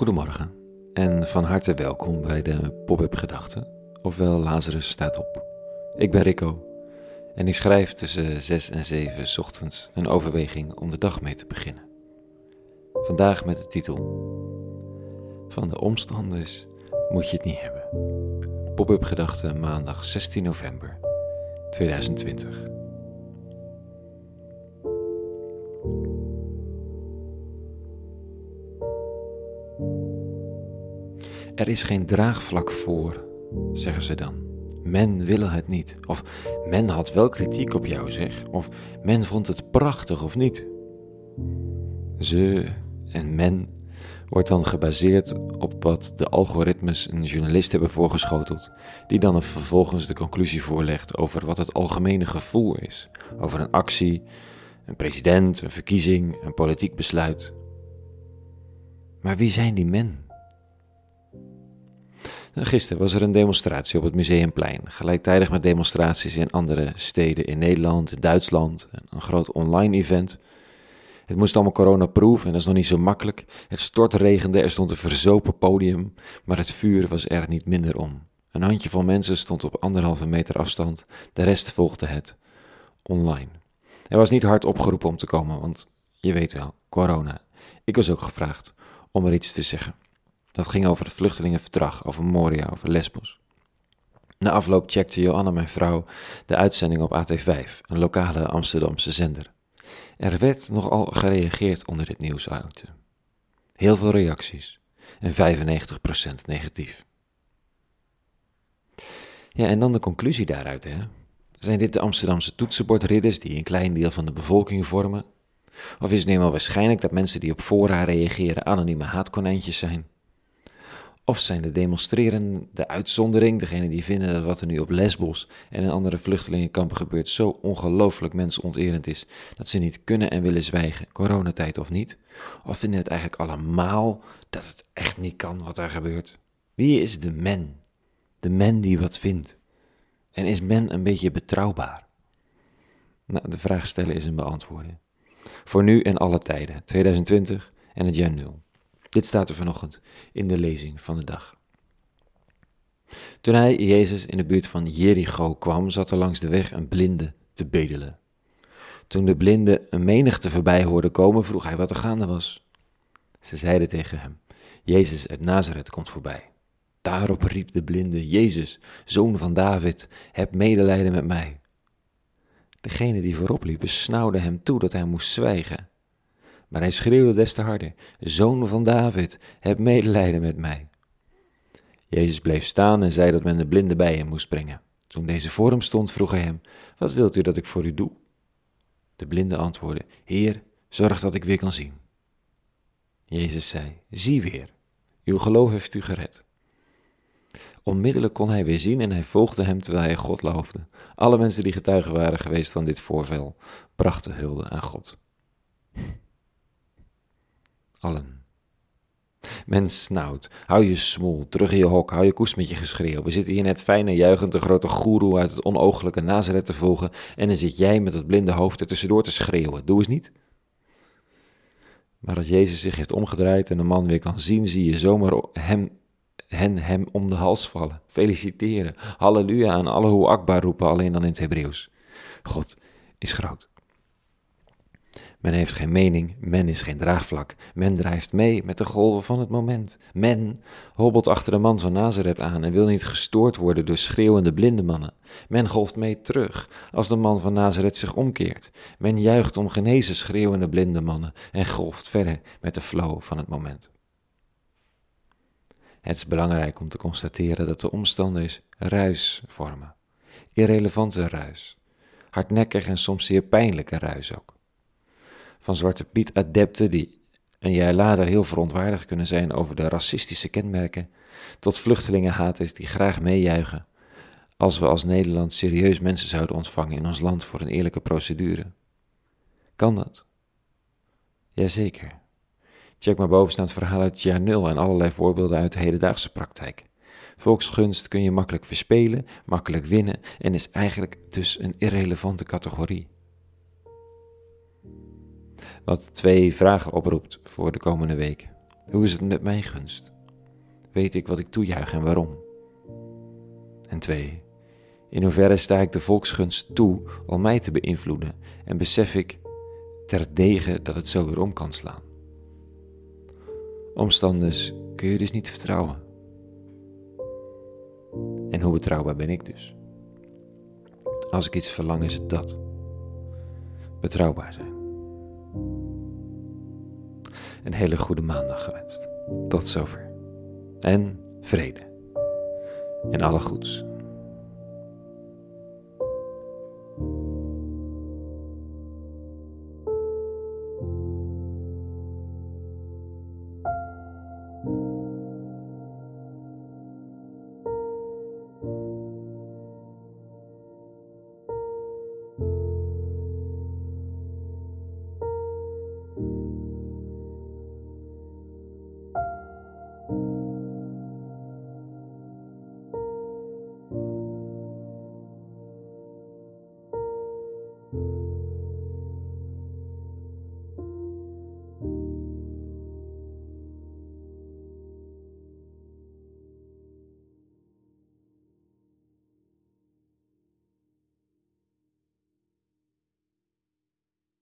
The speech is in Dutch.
Goedemorgen en van harte welkom bij de Pop-up Gedachten, ofwel Lazarus staat op. Ik ben Rico en ik schrijf tussen 6 en 7 's ochtends een overweging om de dag mee te beginnen. Vandaag met de titel Van de omstanders moet je het niet hebben. Pop-up Gedachten maandag 16 november 2020. Er is geen draagvlak voor, zeggen ze dan. Men wil het niet. Of men had wel kritiek op jou, zeg. Of men vond het prachtig of niet. Ze en men wordt dan gebaseerd op wat de algoritmes een journalist hebben voorgeschoteld, die dan vervolgens de conclusie voorlegt over wat het algemene gevoel is, over een actie, een president, een verkiezing, een politiek besluit. Maar wie zijn die men? Gisteren was er een demonstratie op het Museumplein, gelijktijdig met demonstraties in andere steden in Nederland, Duitsland, een groot online event. Het moest allemaal coronaproof en dat is nog niet zo makkelijk. Het stortregende, er stond een verzopen podium, maar het vuur was er niet minder om. Een handjevol mensen stond op anderhalve meter afstand, de rest volgde het online. Er was niet hard opgeroepen om te komen, want je weet wel, corona. Ik was ook gevraagd om er iets te zeggen. Dat ging over het vluchtelingenverdrag, over Moria, over Lesbos. Na afloop checkte Joanna, mijn vrouw, de uitzending op AT5, een lokale Amsterdamse zender. Er werd nogal gereageerd onder dit nieuwsitem. Heel veel reacties en 95% negatief. Ja, en dan de conclusie daaruit, hè. Zijn dit de Amsterdamse toetsenbordridders die een klein deel van de bevolking vormen? Of is het nu eenmaal waarschijnlijk dat mensen die op fora reageren anonieme haatkonijntjes zijn? Of zijn de demonstrerenden de uitzondering, degene die vinden dat wat er nu op Lesbos en in andere vluchtelingenkampen gebeurt zo ongelooflijk mensonterend is, dat ze niet kunnen en willen zwijgen, coronatijd of niet? Of vinden het eigenlijk allemaal dat het echt niet kan wat daar gebeurt? Wie is de men? De men die wat vindt. En is men een beetje betrouwbaar? Nou, de vraag stellen is een beantwoorden. Voor nu en alle tijden, 2020 en het jaar nul. Dit staat er vanochtend in de lezing van de dag. Toen hij, Jezus, in de buurt van Jericho kwam, zat er langs de weg een blinde te bedelen. Toen de blinde een menigte voorbij hoorde komen, vroeg hij wat er gaande was. Ze zeiden tegen hem: Jezus uit Nazareth komt voorbij. Daarop riep de blinde: Jezus, zoon van David, heb medelijden met mij. Degene die voorop liepen snauwden hem toe dat hij moest zwijgen. Maar hij schreeuwde des te harder: Zoon van David, heb medelijden met mij. Jezus bleef staan en zei dat men de blinde bij hem moest brengen. Toen deze voor hem stond, vroeg hij hem: Wat wilt u dat ik voor u doe? De blinde antwoordde: Heer, zorg dat ik weer kan zien. Jezus zei: Zie weer, uw geloof heeft u gered. Onmiddellijk kon hij weer zien en hij volgde hem terwijl hij God loofde. Alle mensen die getuigen waren geweest van dit voorval brachten hulde aan God allen. Men snauwt, hou je smoel, terug in je hok, hou je koest met je geschreeuw. We zitten hier net fijn en juichend de grote goeroe uit het onooglijke Nazareth te volgen en dan zit jij met dat blinde hoofd er tussendoor te schreeuwen. Doe eens niet. Maar als Jezus zich heeft omgedraaid en de man weer kan zien, zie je zomaar hem, hen hem om de hals vallen. Feliciteren, halleluja aan alle hoe akbaar roepen, alleen dan in het Hebreeuws. God is groot. Men heeft geen mening, men is geen draagvlak. Men drijft mee met de golven van het moment. Men hobbelt achter de man van Nazareth aan en wil niet gestoord worden door schreeuwende blinde mannen. Men golft mee terug als de man van Nazareth zich omkeert. Men juicht om genezen schreeuwende blinde mannen en golft verder met de flow van het moment. Het is belangrijk om te constateren dat de omstanders ruis vormen. Irrelevante ruis. Hardnekkig en soms zeer pijnlijke ruis ook van Zwarte Piet-adepten die een jaar later heel verontwaardigd kunnen zijn over de racistische kenmerken, tot vluchtelingenhaters die graag meejuichen als we als Nederland serieus mensen zouden ontvangen in ons land voor een eerlijke procedure. Kan dat? Jazeker. Check maar bovenstaand verhaal uit jaar nul en allerlei voorbeelden uit de hedendaagse praktijk. Volksgunst kun je makkelijk verspelen, makkelijk winnen en is eigenlijk dus een irrelevante categorie wat twee vragen oproept voor de komende week. Hoe is het met mijn gunst? Weet ik wat ik toejuich en waarom? En twee, in hoeverre sta ik de volksgunst toe om mij te beïnvloeden en besef ik terdege dat het zo weer om kan slaan? Omstanders kun je dus niet vertrouwen. En hoe betrouwbaar ben ik dus? Als ik iets verlang, is het dat. Betrouwbaar zijn. Een hele goede maandag gewenst. Tot zover. En vrede. En alle goeds.